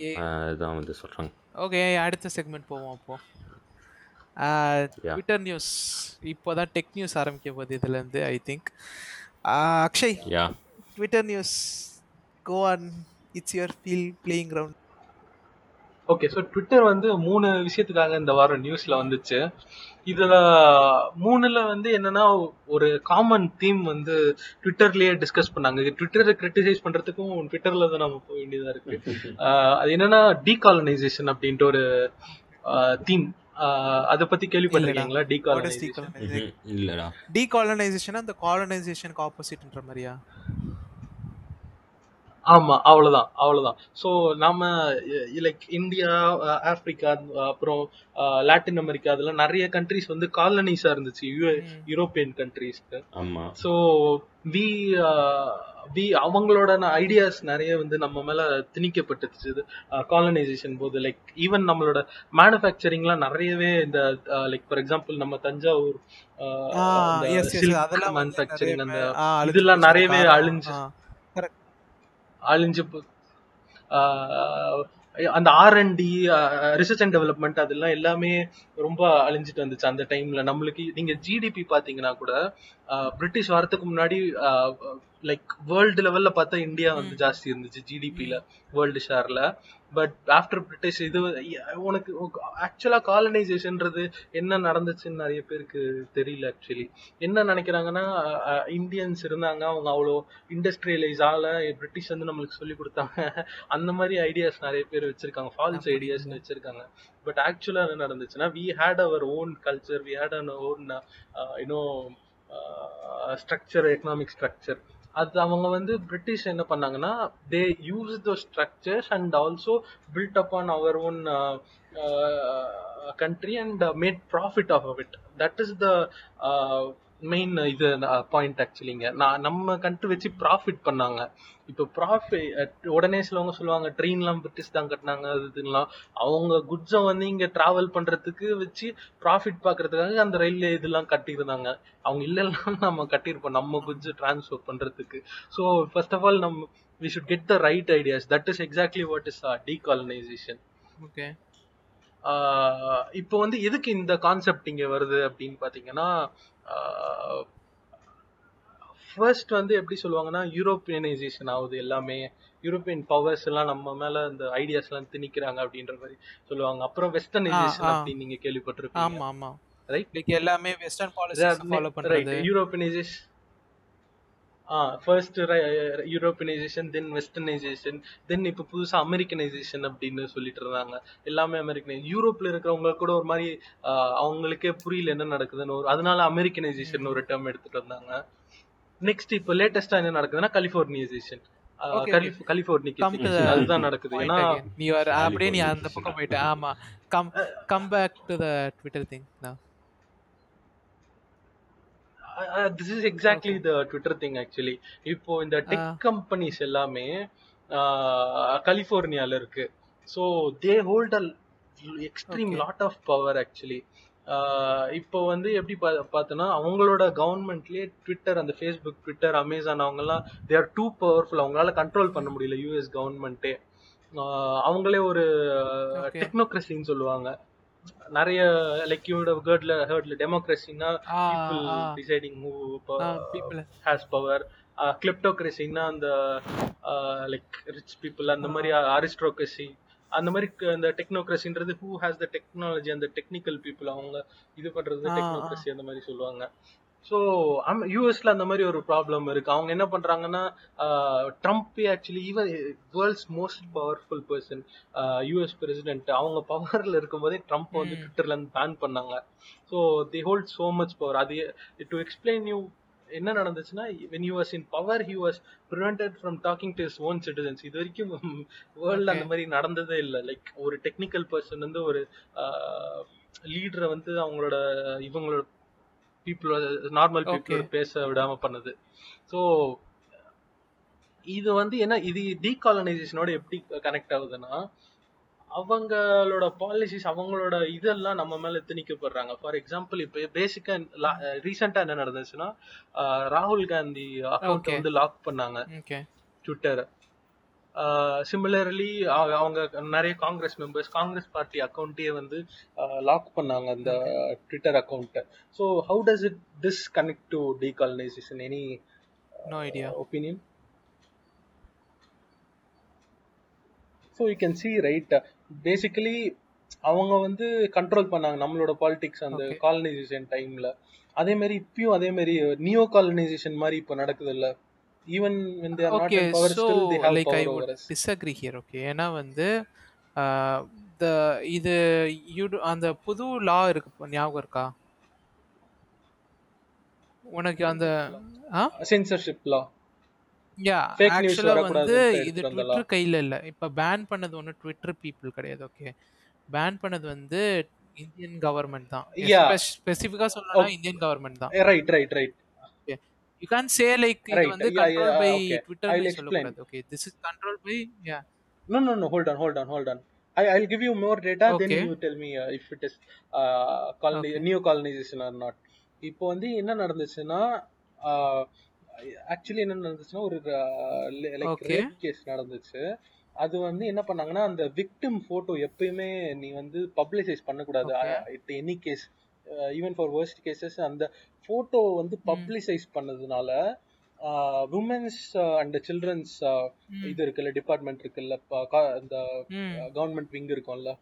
Okay. இதுதான் வந்து சொல்கிறாங்க ஓகே அடுத்த செக்மெண்ட் போவோம் அப்போ. யா ட்விட்டர் நியூஸ் இப்போதான் டெக் நியூஸ் ஆரம்பிக்க போகுது இதுலேருந்து I think Akshay. Yeah Twitter news go on it's your feel playing ground okay so Twitter வந்து மூணு விஷயத்துக்காக இந்த வாரம் நியூஸ்ல வந்துச்சு. இதுல மூணுல வந்து என்னன்னா ஒரு காமன் தீம் வந்து ட்விட்டர்லயே டிஸ்கஸ் பண்ணாங்க. ட்விட்டரை கிரிட்டிசைஸ் பண்றதுக்கும் ட்விட்டர்ல தான் நம்ம போக வேண்டியதா இருக்கு. அது என்னன்னா டீகாலனைசேஷன் அப்படின்ட்டு ஒரு தீம் அதை பத்தி கேள்விப்பட்டிருக்கீங்களா? டீகாலனைசேஷன் இல்லைடா. டீகாலனைசேஷன் அந்த காலனைசேஷனுக்கு ஆப்போசிட்ன்ற மாதிரியா? ஆமா அவ்வளவுதான் அவ்வளவுதான். ஸோ நாம லைக் இந்தியா ஆப்பிரிக்கா அப்புறம் லாட்டின் அமெரிக்கா அதெல்லாம் நிறைய கண்ட்ரிஸ் வந்து காலனிஸா இருந்துச்சு. யூரோப்பியன் கண்ட்ரிஸ்க்கு ஸோ வி வி அவங்களோட ஐடியாஸ் நிறைய வந்து நம்ம மேல திணிக்கப்பட்டுச்சு. காலனைசேஷன் போது. லைக் ஈவன் நம்மளோட மேனுஃபேக்சரிங்லாம் நிறையவே இந்த லைக் ஃபார் எக்ஸாம்பிள் நம்ம தஞ்சாவூர் மேனுஃபேக்சரிங் அந்த இதெல்லாம் நிறையவே அழிஞ்சு அழிஞ்சு போ- ஆஹ் அந்த ஆர்என்டி ரிசர்ச் அண்ட் டெவலப்மெண்ட் அதெல்லாம் எல்லாமே ரொம்ப அழிஞ்சிட்டு வந்துச்சு அந்த டைம்ல நம்மளுக்கு நீங்க ஜிடிபி பாத்தீங்கன்னா கூட பிரிட்டிஷ் வரதுக்கு முன்னாடி லைக் வேர்ல்டு லெவல்ல பார்த்தா இந்தியா வந்து ஜாஸ்தி இருந்துச்சு ஜிடிபில ம் வேர்ல்டு ஷேர்ல பட் ஆஃப்டர் பிரிட்டிஷ் இது உனக்கு ஆக்சுவலா காலனைசேஷன்ன்றது என்ன நடந்துச்சுன்னு நிறைய பேருக்கு தெரியல ஆக்சுவலி என்ன நினைக்கிறாங்கன்னா இந்தியன்ஸ் இருந்தாங்க அவங்க அவ்வளோ இண்டஸ்ட்ரியலைஸ் ஆகல பிரிட்டிஷ் வந்து நம்மளுக்கு சொல்லி கொடுத்தாங்க. அந்த மாதிரி ஐடியாஸ் நிறைய பேர் வச்சிருக்காங்க ஃபால்ஸ் ஐடியாஸ்னு வச்சிருக்காங்க. பட் ஆக்சுவலா என்ன நடந்துச்சுன்னா we had our own culture we had our own you know structure economic structure அது அவங்க வந்து பிரிட்டிஷ் என்ன பண்ணாங்கன்னா they use the structures and also build up on our own country and made profit of it that is the main இது point ஆக்சுவலிங்க நான் நம்ம country வச்சு ப்ராஃபிட் பண்ணாங்க. இப்போ ப்ராஃபிட் உடனே சிலவங்க சொல்லுவாங்க ட்ரெயின்லாம் பிரிட்டிஷ் தான் கட்டினாங்க அது இதுலாம் அவங்க குட்ஸை வந்து இங்கே ட்ராவல் பண்ணுறதுக்கு வச்சு ப்ராஃபிட் பார்க்கறதுக்காக அந்த ரயில்வே இதெல்லாம் கட்டியிருந்தாங்க. அவங்க இல்லைன்னா நம்ம கட்டியிருப்போம் நம்ம குட்ஸை ட்ரான்ஸ்போர்ட் பண்ணுறதுக்கு ஸோ ஃபர்ஸ்ட் ஆஃப் ஆல் நம்ம we should get the right ideas that is exactly what is decolonisation okay இப்போ வந்து எதுக்கு இந்த கான்செப்ட் இங்க வருது அப்படின்னு பாத்தீங்கன்னா ஃபர்ஸ்ட் வந்து எப்படி சொல்லுவாங்கன்னா யூரோப்பியனைசேஷன் ஆகுது எல்லாமே. யூரோப்பியன் பவர்ஸ் எல்லாம் நம்ம மேல இந்த ஐடியாஸ் எல்லாம் திணிக்கிறாங்க அப்படின்ற மாதிரி சொல்லுவாங்க. அப்புறம் வெஸ்டர்னைசேஷன் அப்படின்னு நீங்க கேள்விப்பட்டிருப்பீங்க. ஆமா ஆமா. ரைட் எல்லாமே வெஸ்டர்ன் பாலிசிஸ் ஃபாலோ பண்றது. யூரோப்பியனைசேஷன் ஃபர்ஸ்ட் யூரோப்பியனைசேஷன் தென் வெஸ்டர்னைசேஷன் தென் இப்போ புதுசா அமெரிக்கனைசேஷன் அப்படின்னு சொல்லிட்டு இருந்தாங்க. எல்லாமே அமெரிக்கனை யூரோப்ல இருக்கிறவங்க கூட ஒரு மாதிரி அவங்களுக்கே புரியல என்ன நடக்குதுன்னு ஒரு அதனால அமெரிக்கனைசேஷன் ஒரு டேர்ம் எடுத்துட்டு வந்தாங்க. நெக்ஸ்ட் இப்போ லேட்டஸ்டா என்ன நடக்குதுன்னா கலிஃபோர்னியைசேஷன் கலிஃபோர்னிகேஷன் அதுதான் நடக்குது. ஏன்னா நீ வர அப்படியே நீ அந்த பக்கம் போயிட்ட. ஆமா. Come come back to the Twitter thing நான் this is exactly the Twitter thing actually இப்போ இந்த டெக் கம்பெனிஸ் எல்லாமே கலிஃபோர்னியால இருக்கு. So they hold a extreme lot of power actually இப்போ வந்து எப்படி பார்த்தோன்னா அவங்களோட கவர்மெண்ட்லயே ட்விட்டர் அந்த ஃபேஸ்புக் ட்விட்டர் அமேசான் அவங்கெல்லாம் தே ஆர் டூ பவர்ஃபுல் அவங்களால கண்ட்ரோல் பண்ண முடியல யூஎஸ் கவர்மெண்ட்டே அவங்களே ஒரு டெக்னோக்ரஸின்னு சொல்லுவாங்க. நிறைய லைக் யூ ஹர்ட்ல ஹர்ட்ல ஆ deciding who people has power கிளிப்டோக்ரஸின்னா அந்த லைக் ரிச் பீப்புள் அந்த மாதிரி அரிஸ்ட்ரோக்ரஸி அந்த மாதிரி அந்த டெக்னோக்ரஸின்றது ஹூ ஹேஸ் த டெக்னாலஜி அந்த டெக்னிக்கல் பீப்புள் அவங்க இது பண்றது டெக்னோக்ரஸி அந்த மாதிரி சொல்லுவாங்க. ஸோ யூஎஸ்ல அந்த மாதிரி ஒரு ப்ராப்ளம் இருக்கு. அவங்க என்ன பண்றாங்கன்னா Trump actually even world's most powerful person US president அவங்க பவர்ல இருக்கும்போதே ட்ரம்ப் வந்து ட்விட்டர்ல இருந்து பேன் பண்ணாங்க. So the hold so much power அது டு எக்ஸ்பிளைன் யூ என்ன நடந்துச்சுன்னா when he was in power he was prevented from talking to his own citizens. இது வரைக்கும் வேர்ல்ட்ல அந்த மாதிரி நடந்ததே இல்லை. லைக் ஒரு டெக்னிக்கல் பர்சன் வந்து ஒரு லீடரை வந்து அவங்களோட இவங்களோட பீப்புளோட நார்மல் பீப்புளோட பேச விடாம பண்ணுது. ஸோ இது வந்து என்ன இது டீகாலனைசேஷனோட எப்படி கனெக்ட் ஆகுதுன்னா அவங்களோட பாலிசிஸ் அவங்களோட இதெல்லாம் நம்ம மேல திணிக்கப்படுறாங்க. ஃபார் எக்ஸாம்பிள் இப்போ பேசிக்கா ரீசெண்டா என்ன நடந்துச்சுன்னா ராகுல் காந்தி அக்கௌண்ட் வந்து லாக் பண்ணாங்க. ட்விட்டர் சிமிலர்லி அவங்க நிறைய காங்கிரஸ் மெம்பர்ஸ் காங்கிரஸ் பார்ட்டி அக்கௌண்ட்டையே வந்து லாக் பண்ணாங்க அந்த ட்விட்டர் அக்கௌண்ட்டை so how does it this connect to decolonisation any no idea opinion so you can see right basically அவங்க வந்து கண்ட்ரோல் பண்ணாங்க நம்மளோட பாலிடிக்ஸ் அந்த. காலனைசேஷன் டைம்ல அதே மாதிரி இப்பயும் அதே மாதிரி நியோ காலனைசேஷன் மாதிரி இப்போ நடக்குது இல்ல even when they are not in power still have over us. ஏன்னா வந்து த இது யூ அந்த புது லா இருக்கு ஞாபகம் இருக்கா? உனக்கு அந்த சென்சர்ஷிப் லா யா ஆக்சுவலா வந்து இது. ட்விட்டர் கையில இல்ல. இப்ப பேன் பண்ணது ஒண்ணு ட்விட்டர் பீப்புள் கிடையாது ஓகே பேன் பண்ணது வந்து இந்தியன் கவர்மெண்ட் தான். Yeah. ஸ்பெசிஃபிக்கா சொல்லணும்னா இந்தியன் கவர்மெண்ட் தான். Right right right you can say like இது. வந்து கண்ட்ரோல் பை okay. ட்விட்டர். சொல்லக்கூடாது okay this is control by yeah No, no, no. Hold on, hold on, hold on. I, I'll give you more data. Then Okay. you tell me uh, if it is uh, coloni- Okay. neo colonization or not. இப்போ வந்து என்ன நடந்துச்சுன்னா actually என்ன நடந்துச்சுன்னா ஒரு like. Rape case நடந்துச்சு அது வந்து என்ன பண்ணாங்கன்னா அந்த விக்டிம் போட்டோ எப்பயுமே நீ வந்து பப்ளிசைஸ் பண்ணக்கூடாது. It any case even for worst cases அந்த போட்டோ வந்து பப்ளிசைஸ் பண்ணதுனால உமன்ஸ் அண்ட் சில்ட்ரன்ஸ் இது இருக்குல்ல டிபார்ட்மெண்ட் இருக்குல்ல இந்த கவர்மெண்ட் விங் இருக்கும்ல.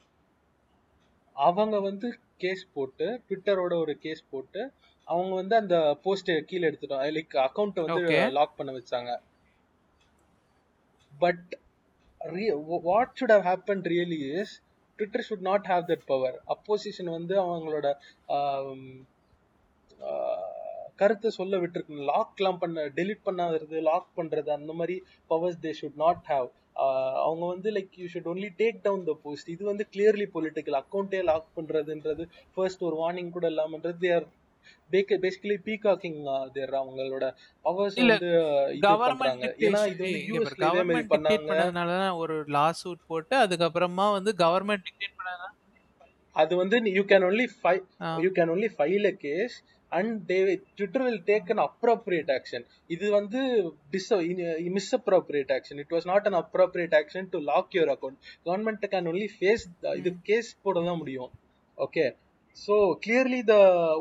அவங்க வந்து கேஸ் போட்டு ட்விட்டரோட ஒரு கேஸ் போட்டு அவங்க வந்து அந்த போஸ்ட் கீழே எடுத்துட்டோம். லைக் அக்கௌண்ட் வந்து. லாக் பண்ண வச்சாங்க. But what should have happen really is Twitter should not have that power opposition வந்து அவங்களோட கருத்தை சொல்ல விட்டுருக்கணும். லாக்லாம் பண்ண டெலிட் பண்ணாதது லாக் பண்றது அந்த மாதிரி powers they should not have அவங்க வந்து like you should only take down the post இது வந்து கிளியர்லி பொலிட்டிக்கல் அக்கௌண்ட்டே லாக் பண்றதுன்றது ஃபர்ஸ்ட் ஒரு வார்னிங் கூட இல்லாமன்றது தேர் பேசிக்கலி பீகாக்கிங் தேர் அவங்களோட பவர்ஸ் வந்து கவர்மெண்ட் பண்றாங்க. ஏன்னா இது கவர்மெண்ட் பண்ணாங்க. ஒரு லா சூட் போட்டு அதுக்கப்புறமா வந்து கவர்மெண்ட் டிக்டேட் பண்ணதுனால அது வந்து you can only file ah. You can only file a case and they Twitter will take an appropriate action இது வந்து this misappropriate action it was not an appropriate action to lock your account government can only face இது case போட தான் முடியும். Okay So clearly the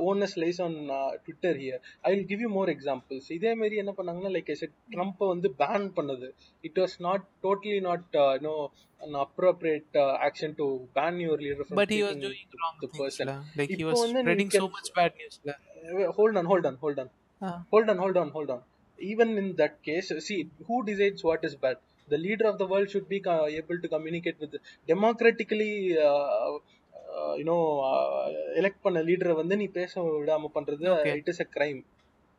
onus lies on Twitter here I will give you more examples இதே மாதிரி என்ன பண்ணாங்கன்னா like ட்ரம்ப்பை வந்து ban பண்ணது it was not totally not no an appropriate uh, action to ban your leader from but he was speaking doing wrong the things person. Like he இப்போ was வந்து spreading நீ so can- much bad நியூஸ்ல Uh, hold on hold on hold on hold on hold on hold on even in that case see who decides what is bad the leader of the world should be uh, able to communicate with democratically uh, uh, you know uh, elect பண்ண லீடரை வந்து நீ பேச விடாம பண்றது. It is a crime.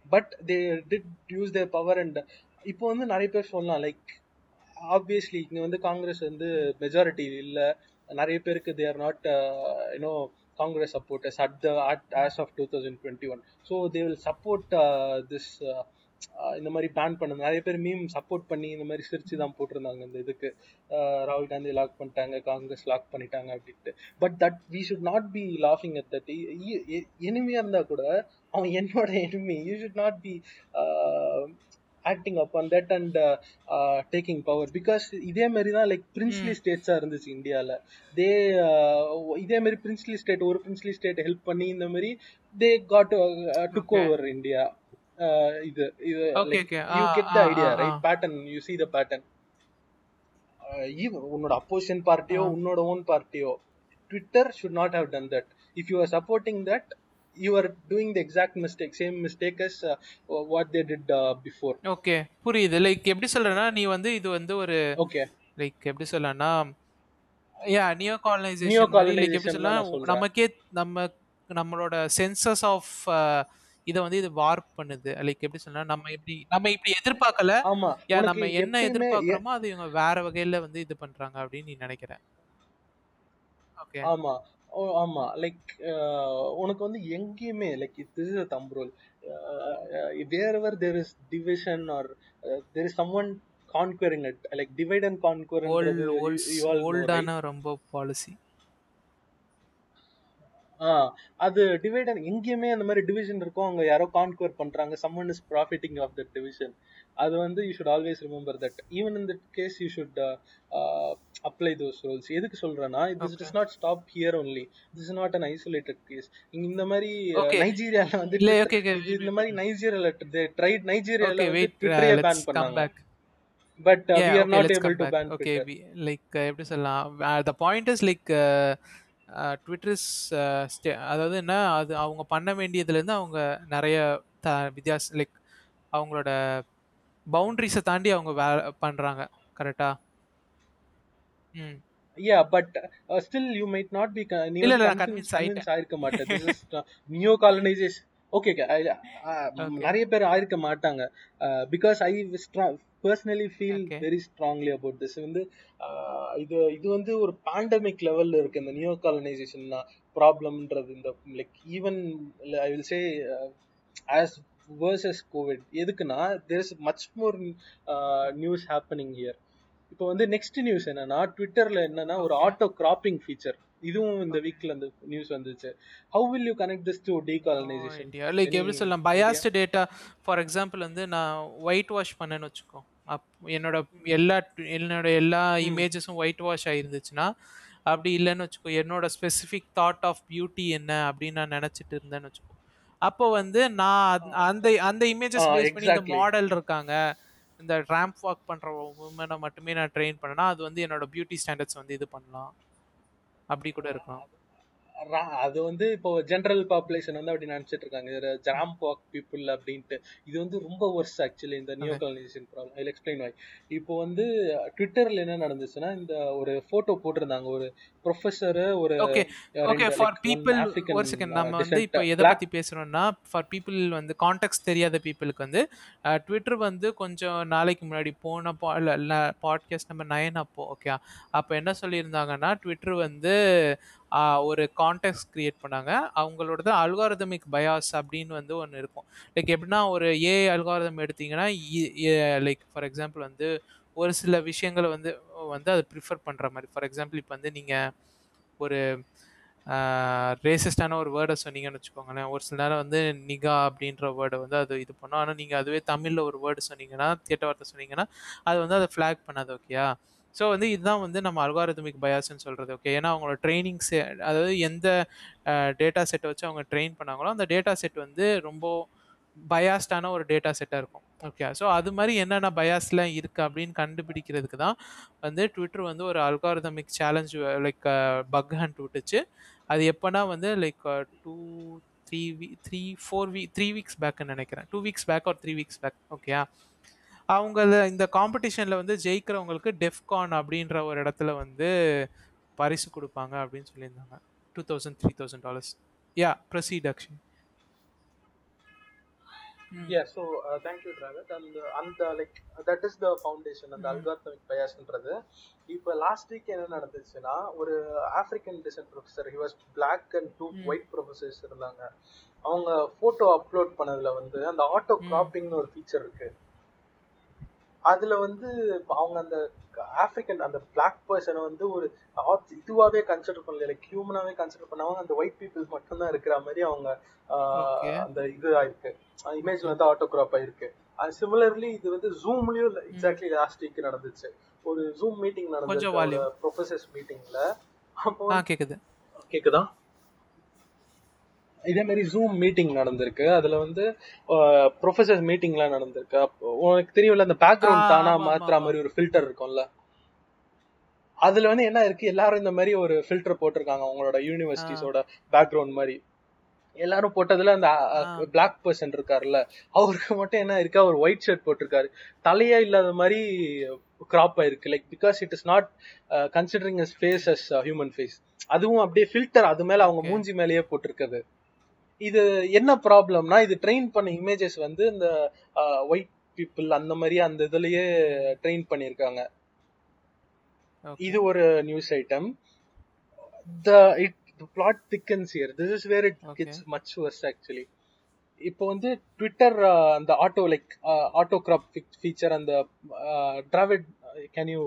But they did use their power and இப்போ வந்து நிறைய பேர் சொல்லலாம் லைக் ஆப்வியஸ்லி இங்க வந்து காங்கிரஸ் வந்து மெஜாரிட்டி இல்ல. நிறைய பேருக்கு they are not you know Congress supporters at the at as of two thousand twenty one so they will support this இந்த மாதிரி பேன் பண்ணது. நிறைய பேர் மீம் சப்போர்ட் பண்ணி இந்த மாதிரி சிரிச்சு தான் போட்டிருந்தாங்க இந்த இதுக்கு. ராகுல் காந்தி லாக் பண்ணிட்டாங்க காங்கிரஸ் லாக் பண்ணிட்டாங்க அப்படின்ட்டு. But that we should not be லாஃபிங் at that எனிமையா இருந்தா கூட அவன் என்னோட enemy you should not be acting up on that and taking power because இதே மாதிரி தான் லைக் பிரின்ஸ்லி ஸ்டேட்ஸா இருந்துச்சு இந்தியால. தே இதே மாதிரி பிரின்ஸ்லி ஸ்டேட் ஒரு பிரின்ஸ்லி ஸ்டேட் ஹெல்ப் பண்ணி இந்த மாதிரி they got took. Over India இது இது Okay, okay. You get the idea right. Pattern you see the pattern உன்னோட அப்போசிஷன் பார்ட்டியோ. உன்னோட own பார்ட்டியோ Twitter should not have done that if you are supporting that you are doing the exact mistake same mistake as what they did before okay புரியுது like எப்படி சொல்றேன்னா நீ வந்து இது வந்து ஒரு ஓகே லைக் எப்படி சொல்லலாம்னா யா நியோ காலனைசேஷன் லைக் எப்படி சொல்லலாம். நமக்கே நம்ம நம்மளோட சென்சஸ் ஆஃப் இதை வந்து இது வார்ப் பண்ணுது. லைக் எப்படி சொல்லலாம் நம்ம எப்படி நம்ம இப்படி எதிர்பார்க்கல. நம்ம என்ன எதிர்பார்க்கறோமோ அது இவங்க வேற வகையில வந்து இது பண்றாங்க அப்படின்னு நீ நினைக்கிற ஓகே ஆமா. ஓ ஆமா. லைக் உனக்கு வந்து எங்கேயுமே like this is the rule wherever there is division or there is someone conquering it like divide and conquer old ஓல்டான ரொம்ப பாலிசி ஆ அது டிவைட் எங்கேயுமே அந்த மாதிரி டிவிஷன் இருக்கும். அவங்க யாரோ கான்குவர் பண்றாங்க. Someone is profiting off that division அது வந்து you should always remember that even in that case you should apply those rules எதுக்கு சொல்றேன்னா this. Is not stop here only this is not an isolated case இந்த மாதிரி. நைஜீரியால வந்து okay okay இது இந்த மாதிரி நைஜீரியால ட்ரைட் நைஜீரியால ஓகே வந்து ட்விட்டரே பேன் பண்ணாங்க. But we are not able to ban like uh, எப்படி சொல்லலாம்? The point is like Twitter is அதாவது என்ன அது அவங்க பண்ண வேண்டியதுலேருந்து அவங்க நிறைய த வித்தியாச லைக் அவங்களோட பவுண்டரிஸை தாண்டி அவங்க வே பண்ணுறாங்க கரெக்டா ம். Yeah but still you might not be நீ இல்ல, வந்து இல்ல, நான் கன்வின்ஸ் ஆயிட்டேன். கன்வின்ஸ் ஆயிருக்க மாட்டேன். This is neo colonization okay நிறைய பேர் ஆயிருக்க மாட்டாங்க. Because I personally feel. Very strongly about this வந்து இது இது வந்து ஒரு பேண்டமிக் லெவல்ல இருக்கு. இந்த நியோ காலனைசேஷன் ப்ராப்ளம்ன்றது இந்த like even I will say as versus COVID எதுக்குன்னா there is much more news happening here இப்போ வந்து நெக்ஸ்ட் நியூஸ் என்னன்னா ட்விட்டர்ல என்னன்னா ஒரு ஆட்டோ கிராப்பிங் ஃபீச்சர் இதுவும் இந்த வீக்ல அந்த நியூஸ் வந்துச்சு. How will you connect this to decolonization India like எப்படி சொல்லலாம்? பயாஸ்டு டேட்டா ஃபார் எக்ஸாம்பிள் வந்து நான் ஒயிட் வாஷ் பண்ணேன்னு வச்சுக்கோ. அப் என்னோட எல்லா என்னோட எல்லா இமேஜஸும் ஒயிட் வாஷ் ஆயிருந்துச்சுன்னா அப்படி இல்லைன்னு வச்சுக்கோ. என்னோட ஸ்பெசிஃபிக் தாட் ஆஃப் பியூட்டி என்ன அப்படின்னு நான் நினச்சிட்டு இருந்தேன்னு வச்சுக்கோ. அப்போ வந்து நான் அந்த- அந்த அந்த இமேஜஸ் பேஸ் பண்ணி இந்த. மாடல் இருக்காங்க. இந்த ரேம்ப் வாக் பண்ற உமனை மட்டுமே நான் ட்ரெயின் பண்ணேன்னா அது வந்து என்னோட பியூட்டி ஸ்டாண்டர்ட்ஸ் வந்து இது பண்ணலாம். அப்படி கூட இருக்கலாம். அது வந்து இப்போ ஜென்ரல் பாப்புலேஷன் வந்து அப்படி நினைச்சிட்டு இருக்காங்க. ஜாம் பாக் பீப்புள் அப்படின்ட்டு. இது வந்து ரொம்ப ஒர்ஸ் ஆக்சுவலி இந்த neo colonization problem I explain why இப்போ வந்து ட்விட்டர்ல என்ன நடந்துச்சுன்னா இந்த ஒரு போட்டோ போட்டிருந்தாங்க. ஒரு ப்ரொஃபஸர் ஒரு ஓகே ஓகே ஃபார் பீப்புள் ஒரு செகண்ட் uh, நம்ம வந்து இப்போ எதை பத்தி பேசுறோம்னா ஃபார் பீப்புள் வந்து கான்டெக்ட் தெரியாத பீப்புளுக்கு வந்து ட்விட்டர் வந்து கொஞ்சம் நாளைக்கு முன்னாடி போன பாட்காஸ்ட் நம்பர் நைன் அப்போ ஓகே அப்போ என்ன சொல்லியிருந்தாங்கன்னா ட்விட்டர் வந்து ஒரு கான்டெக்ட் கிரியேட் பண்ணாங்க. அவங்களோட அல்காரதமிக் பயாஸ் அப்படின்னு வந்து ஒன்று இருக்கும். லைக் எப்படின்னா ஒரு ஏ அல்காரதம் எடுத்தீங்கன்னா லைக் ஃபார் எக்ஸாம்பிள் வந்து ஒரு சில விஷயங்களை வந்து வந்து அதை ப்ரிஃபர் பண்ணுற மாதிரி. ஃபார் எக்ஸாம்பிள் இப்போ வந்து நீங்கள் ஒரு ரேசிஸ்டான ஒரு வேர்டை சொன்னீங்கன்னு வச்சுக்கோங்களேன். ஒரு சில நேரம் வந்து நிகா அப்படின்ற வேர்டை வந்து அது இது பண்ணோம். ஆனால் நீங்கள் அதுவே தமிழில் ஒரு வேர்டு சொன்னீங்கன்னா தேட்ட வார்த்தை சொன்னீங்கன்னா அது வந்து அதை ஃப்ளாக் பண்ணாது ஓகேயா ஸோ வந்து இதுதான் வந்து நம்ம அல்காரதமிக் பயாஸ்ன்னு சொல்கிறது ஓகே ஏன்னா அவங்களோட ட்ரைனிங்ஸ் செ அதாவது எந்த டேட்டா செட்டை வச்சு அவங்க ட்ரெயின் பண்ணாங்களோ அந்த டேட்டா செட் வந்து ரொம்ப பயாஸ்டான ஒரு டேட்டா செட்டாக இருக்கும். ஓகே ஸோ அது மாதிரி என்னென்ன பயாஸில் இருக்குது அப்படின்னு கண்டுபிடிக்கிறதுக்கு தான் வந்து ட்விட்டர் வந்து ஒரு algorithmic challenge like bug hunt விட்டுச்சு. அது எப்போனா வந்து like two three we three four we three weeks பேக்குன்னு நினைக்கிறேன். டூ வீக்ஸ் பேக் ஒரு த்ரீ வீக்ஸ் பேக் ஓகேயா அவங்க இந்த காம்படிஷனில் வந்து ஜெயிக்கிறவங்களுக்கு டெஃப்கான் அப்படின்ற ஒரு இடத்துல வந்து பரிசு கொடுப்பாங்க அப்படின்னு சொல்லியிருந்தாங்க. Two thousand three thousand dollars yeah proceed action yeah so uh, thank you and uh, அந்த like that is the foundation அந்த அல்கார்த்தமிக் பயாஸ்ன்றது இப்போ லாஸ்ட் வீக் என்ன நடந்துச்சுன்னா ஒரு African design professor he was black and two white professors இருந்தாங்க. அவங்க photo upload பண்ணதுல வந்து அந்த ஆட்டோ கிராப்பிங்னு ஒரு ஃபீச்சர் இருக்கு. அதுல வந்து அவங்க அந்த ஆப்பிரிக்கன் அந்த பிளாக் பர்சனை வந்து ஒரு இதுவாவே கன்சிடர் பண்ணல லைக் ஹியூமனாவே கன்சிடர் பண்ணாம அந்த ஒயிட் பீப்புள் மட்டும்தான் இருக்கிற மாதிரி அவங்க. அந்த இது ஆயிருக்கு. இமேஜ்ல வந்து ஆட்டோ கிராப் ஆயிருக்கு சிமிலர்லி இது வந்து ஜூம்லயும் எக்ஸாக்ட்லி லாஸ்ட் வீக் நடந்துச்சு. ஒரு ஜூம் மீட்டிங் நடந்துச்சு. ப்ரொஃபசர்ஸ் மீட்டிங்ல அப்போ ஆ கேட்குது கேக்குதா? இதே மாதிரி ஜூம் மீட்டிங் நடந்திருக்கு. அதுல வந்து ப்ரொஃபசர் மீட்டிங்லாம் நடந்திருக்கு. உனக்கு தெரியும்ல அந்த பேக்ரவுண்ட் தானா மாத்துற மாதிரி ஒரு ஃபில்டர் இருக்கும்ல. அதுல வந்து என்ன இருக்கு? எல்லாரும் இந்த மாதிரி ஒரு ஃபில்டர் போட்டிருக்காங்க. அவங்களோட யூனிவர்சிட்டிஸோட பேக்ரவுண்ட் மாதிரி. எல்லாரும் போட்டதுல அந்த பிளாக் பர்சன் இருக்காருல்ல. அவருக்கு மட்டும் என்ன இருக்கு? அவர் ஒயிட் ஷர்ட் போட்டிருக்காரு. தலையே இல்லாத மாதிரி கிராப் ஆயிருக்கு. Like because it is not considering his face as human face அதுவும் அப்படியே ஃபில்டர் அது மேல அவங்க. மூஞ்சி மேலேயே போட்டிருக்குது. இது என்ன ப்ராப்ளம்னா இது ட்ரெயின் பண்ண இமேஜஸ் வந்து இந்த ஒயிட் பீப்புள் அந்த மாதிரி அந்த இதுலயே ட்ரெயின் பண்ணியிருக்காங்க. இது ஒரு news item the it plot thickens here this is where it. Gets much worse actually இப்போ வந்து ட்விட்டர் அந்த auto like auto crop feature அந்த Dravid can you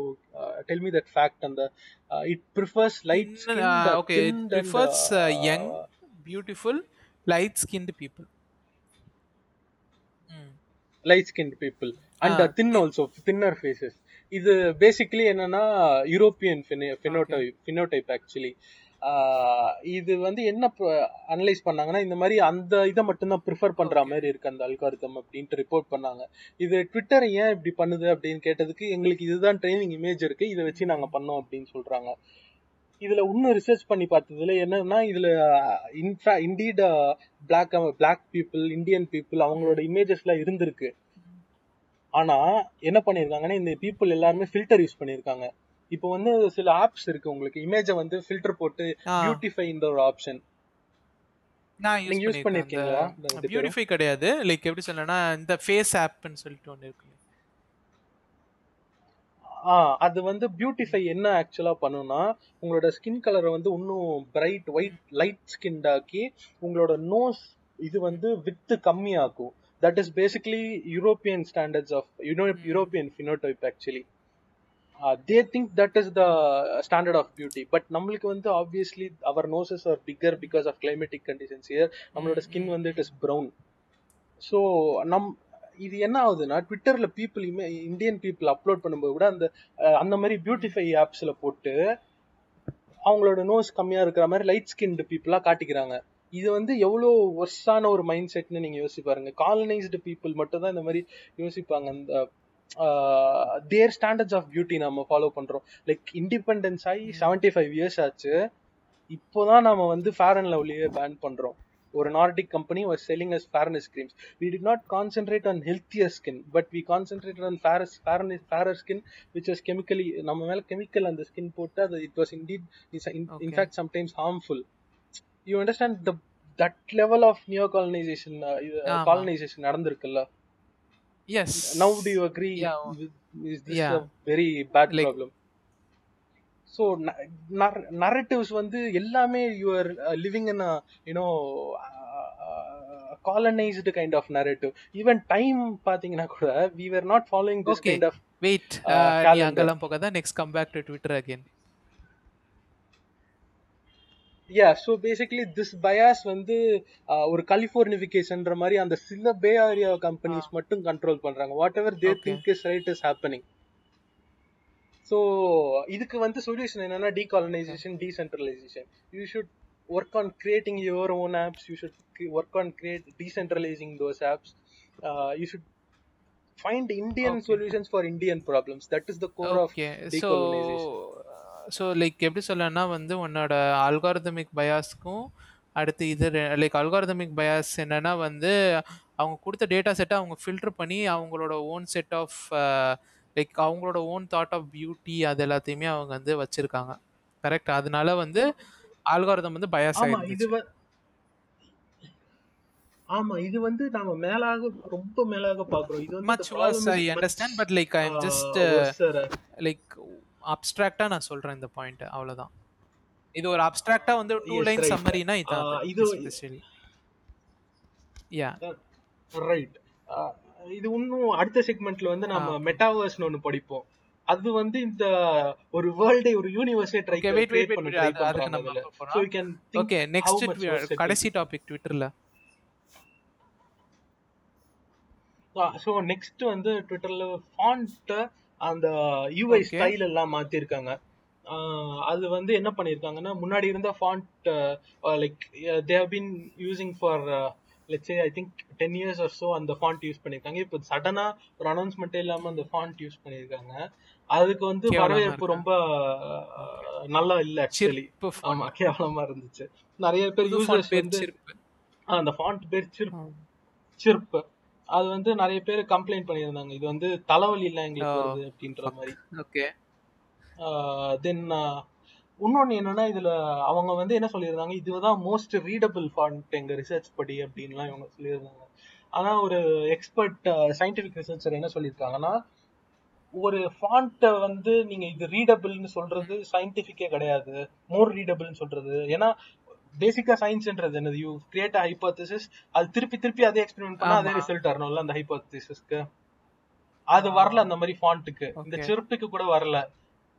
tell me that fact அந்த it prefers light uh, okay, it prefers, light skinned people light skin people and Ah. Thin also thinner faces இது basically என்னன்னா European phenotype phenotype actually இது வந்து என்ன analyse பண்ணாங்கன்னா இந்த மாதிரி அந்த இதை மட்டும்தான் ப்ரிஃபர் பண்ற. மாதிரி இருக்கு அந்த அல்காரிதம் அப்படின்ட்டு ரிப்போர்ட் பண்ணாங்க. இது ட்விட்டர் ஏன் இப்படி பண்ணுது அப்படின்னு கேட்டதுக்கு எங்களுக்கு இதுதான் ட்ரைனிங் இமேஜ் இருக்கு இதை வச்சு நாங்க பண்ணோம் அப்படின்னு சொல்றாங்க. இதுல இன்னும் ரிசர்ச் பண்ணி பார்த்ததுல என்னன்னா இதுல Inba indeed black black people Indian people அவங்களோட இமேஜஸ்லாம் இருந்திருக்கு. ஆனா என்ன பண்ணிருக்காங்கன்னா இந்த பீப்புள் எல்லாருமே ஃபில்டர் யூஸ் பண்ணிருக்காங்க இப்போ வந்து சில ஆப்ஸ் இருக்கு உங்களுக்கு. இமேஜை வந்து ஃபில்டர் போட்டு பியூட்டிஃபைன்ற ஒரு ஆப்ஷன் நான் யூஸ் பண்ணிருக்கீங்களா இந்த? பியூட்டிஃபை கிடையாது. லைக் எப்படி சொல்லனா இந்த ஃபேஸ் ஆப்னு சொல்லிட்டு ஒன்று இருக்கு. அது வந்து பியூட்டிஃபை என்ன ஆக்சுவலா பண்ணும்னா உங்களோட ஸ்கின் கலரை வந்து இன்னும் பிரைட் ஒயிட் லைட் ஸ்கின் ஆக்கி உங்களோட நோஸ் இது வந்து வித்து கம்மியாக்கும். That is basically European standards of European phenotype actually they think that is the standard of beauty but நம்மளுக்கு வந்து obviously our noses are bigger because of climatic conditions here நம்மளோட skin வந்து it is brown so நம் இது என்ன ஆகுதுன்னா ட்விட்டர்ல people Indian people upload பண்ணும்போது கூட அந்த அந்த மாதிரி பியூட்டிஃபை ஆப்ஸ்ல போட்டு அவங்களோட நோஸ் கம்மியா இருக்கிற மாதிரி லைட் ஸ்கின்டு பீப்புளா காட்டிக்கிறாங்க. இது வந்து எவ்வளோ ஒர்ஸான ஒரு மைண்ட் செட்னு நீங்க யோசிச்சு பாருங்க. காலனைஸ்டு பீப்புள் மட்டும் தான் இந்த மாதிரி யோசிப்பாங்க. அந்த தேர் ஸ்டாண்டர்ட்ஸ் ஆஃப் பியூட்டி நம்ம ஃபாலோ பண்றோம். லைக் இண்டிபெண்டன்ஸ் ஆகி செவன்டி ஃபைவ் இயர்ஸ் ஆச்சு. இப்போதான் நம்ம வந்து ஃபேர் அண்ட் லவ்லியே பேன் பண்றோம். ஒரு Nordic company was selling us fairness creams we did not concentrate on healthier skin but we concentrated on fairest fairness fairer skin which was chemically நம்ம மேல chemical அந்த skin போட்டு அது it was indeed is in, in Okay. fact sometimes harmful you understand the that level of neo-colonization uh, ஆமா. colonization நடந்திருக்குல்ல yes now do you agree Yeah. with, is this Yeah. a very bad Like- problem so na- nar- narratives வந்து எல்லாமே you are uh, living colonized kind of narrative even time பாத்தீங்கன்னா கூட we were not following this Okay. kind of wait. அங்கெல்லாம் போகாத next come back to Twitter again yeah so basically this bias வந்து uh, ஒரு கலிஃபோர்னிஃபிகேஷன்ற மாதிரி அந்த சில பே ஏரியா கம்பெனிஸ் மட்டும் கண்ட்ரோல் பண்றாங்க whatever they. Think is right is happening so இதுக்கு வந்து சொல்யூஷன் என்னன்னா decolonization decentralization you should work on creating your own apps you should work on create decentralizing those apps you should find Indian Okay. Solutions for Indian problems that is the core of so. So like எப்படி சொல்லனா வந்து உன்னோட algorithmic பயாஸ்க்கும் அடுத்து இது like algorithmic bias என்னன்னா வந்து அவங்க கொடுத்த டேட்டா செட்டை அவங்க ஃபில்டர் பண்ணி அவங்களோட ஓன் செட் ஆஃப் லைக் அவங்களோட ஓன் தாட் ஆஃப் பியூட்டி அது எல்லாத்தையுமே அவங்க வந்து வச்சிருக்காங்க. கரெக்ட் அதனால வந்து அல்காரதம் வந்து பயாஸ் இது ஆயிடுச்சு ஆமா இது வந்து நாம மேலாக ரொம்ப மேலாக பாக்குறோம் இது வந்து much was I understand but like I am just like அப்ட்ராக்டா நான் சொல்றேன் இந்த பாயிண்ட் அவ்வளவுதான். இது ஒரு அப்ட்ராக்டா வந்து டூ லைன். சம்மரினா இதான் இது- யா ரைட் இது இன்னும் அடுத்த செக்மெண்ட்ல வந்து நம்ம. மெட்டாவர்ஸ்னு ஒன்னு படிப்போம். அது வந்து இந்த ஒரு வேர்ல்டே ஒரு யூனிவர்ஸே ட்ரை வெயிட் வெயிட் வெயிட் அதுக்கு நம்ம so you can think okay next கடைசி டாபிக் ட்விட்டர்ல ஸோ நெக்ஸ்ட் வந்து ட்விட்டர்ல ஃபாண்ட் அந்த யூஐ. ஸ்டைல் எல்லாம் மாத்திருக்காங்க. ஆஹ் அது வந்து என்ன பண்ணிருக்காங்கன்னா முன்னாடி இருந்த font like they have been using for let's I think ten years or so அந்த ஃபாண்ட் யூஸ் பண்ணிருக்காங்க. இப்போ சடனா ஒரு அனௌன்ஸ்மெண்ட்டே இல்லாம அந்த ஃபாண்ட் யூஸ் பண்ணிருக்காங்க. அதுக்கு வந்து வரவேற்பு? ரொம்ப நல்லா இல்ல ஆக்சுவலி ஆமா கேவலமா இருந்துச்சு. நிறைய பேர் யூசர்ஸ் வந்து அந்த ஃபாண்ட் பேர் சிற்பு சிற்பு. அது வந்து நிறைய பேர் கம்ப்ளைண்ட் பண்ணியிருந்தாங்க. இது வந்து தலைவலி இல்ல எங்களுக்கு. வருது அப்படின்ற மாதிரி. ஓகே. தென் இன்னொன்னு என்னன்னா இதுல அவங்க வந்து என்ன சொல்லியிருந்தாங்க? இதுதான் மோஸ்ட் ரீடபிள் ஃபாண்ட் எங்க ரிசர்ச் படி அப்படின்லாம் இவங்க சொல்லியிருந்தாங்க. ஆனா ஒரு எக்ஸ்பர்ட் சயின்டிபிக் ரிசர்ச்சர் என்ன சொல்லியிருக்காங்கன்னா ஒரு ஃபாண்ட்டை வந்து நீங்க இது ரீடபிள்னு சொல்றது சயின்டிபிக்கே கிடையாது. மோர் ரீடபிள்னு சொல்றது. ஏன்னா பேசிக்கா சயின்ஸ்ன்றது என்னது? யூ கிரியேட் ஹைப்போதிசிஸ் அது திருப்பி திருப்பி அதே எக்ஸ்பெரிமெண்ட் பண்ணா அதே. ரிசல்ட் வரணும்ல அந்த ஹைப்போதிசிஸ்க்கு அது வரல அந்த மாதிரி ஃபாண்ட்டுக்கு இந்த. சிறப்புக்கு கூட வரல.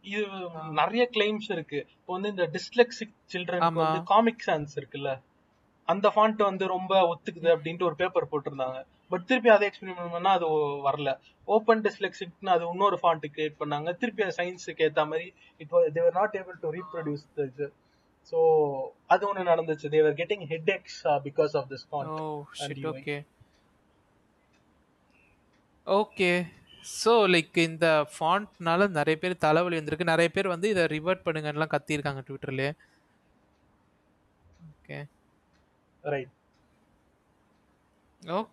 இது நிறைய கிளைம்ஸ் இருக்கு. இப்போ வந்து இந்த டிஸ்லெக்சிக் சில்ட்ரனுக்கு ஆமா. வந்து காமிக் சான்ஸ் இருக்குல்ல? அந்த ஃபாண்ட் வந்து ரொம்ப ஒத்துக்குது அப்படின்ட்டு ஒரு பேப்பர் போட்டிருந்தாங்க. பட் திருப்பி அதே எக்ஸ்பெரிமெண்ட் பண்ணா அது வரல. ஓப்பன் டிஸ்லெக்சிக்னு அது இன்னொரு ஃபாண்ட் கிரியேட் பண்ணாங்க. திருப்பி சயின்ஸுக்கு ஏத்த மாதிரி it they were not able to reproduce இது. ஸோ அது ஒன்று நடந்துச்சு. They were getting headaches because of this font. Okay okay so like இந்த ஃபாண்ட்னால நிறைய பேர் தலைவலி வந்திருக்கு. நிறைய பேர் வந்து இதை ரிவர்ட் பண்ணுங்கலாம் கத்தியிருக்காங்க ட்விட்டர்லேயே ஓகே ரைட் ஓகே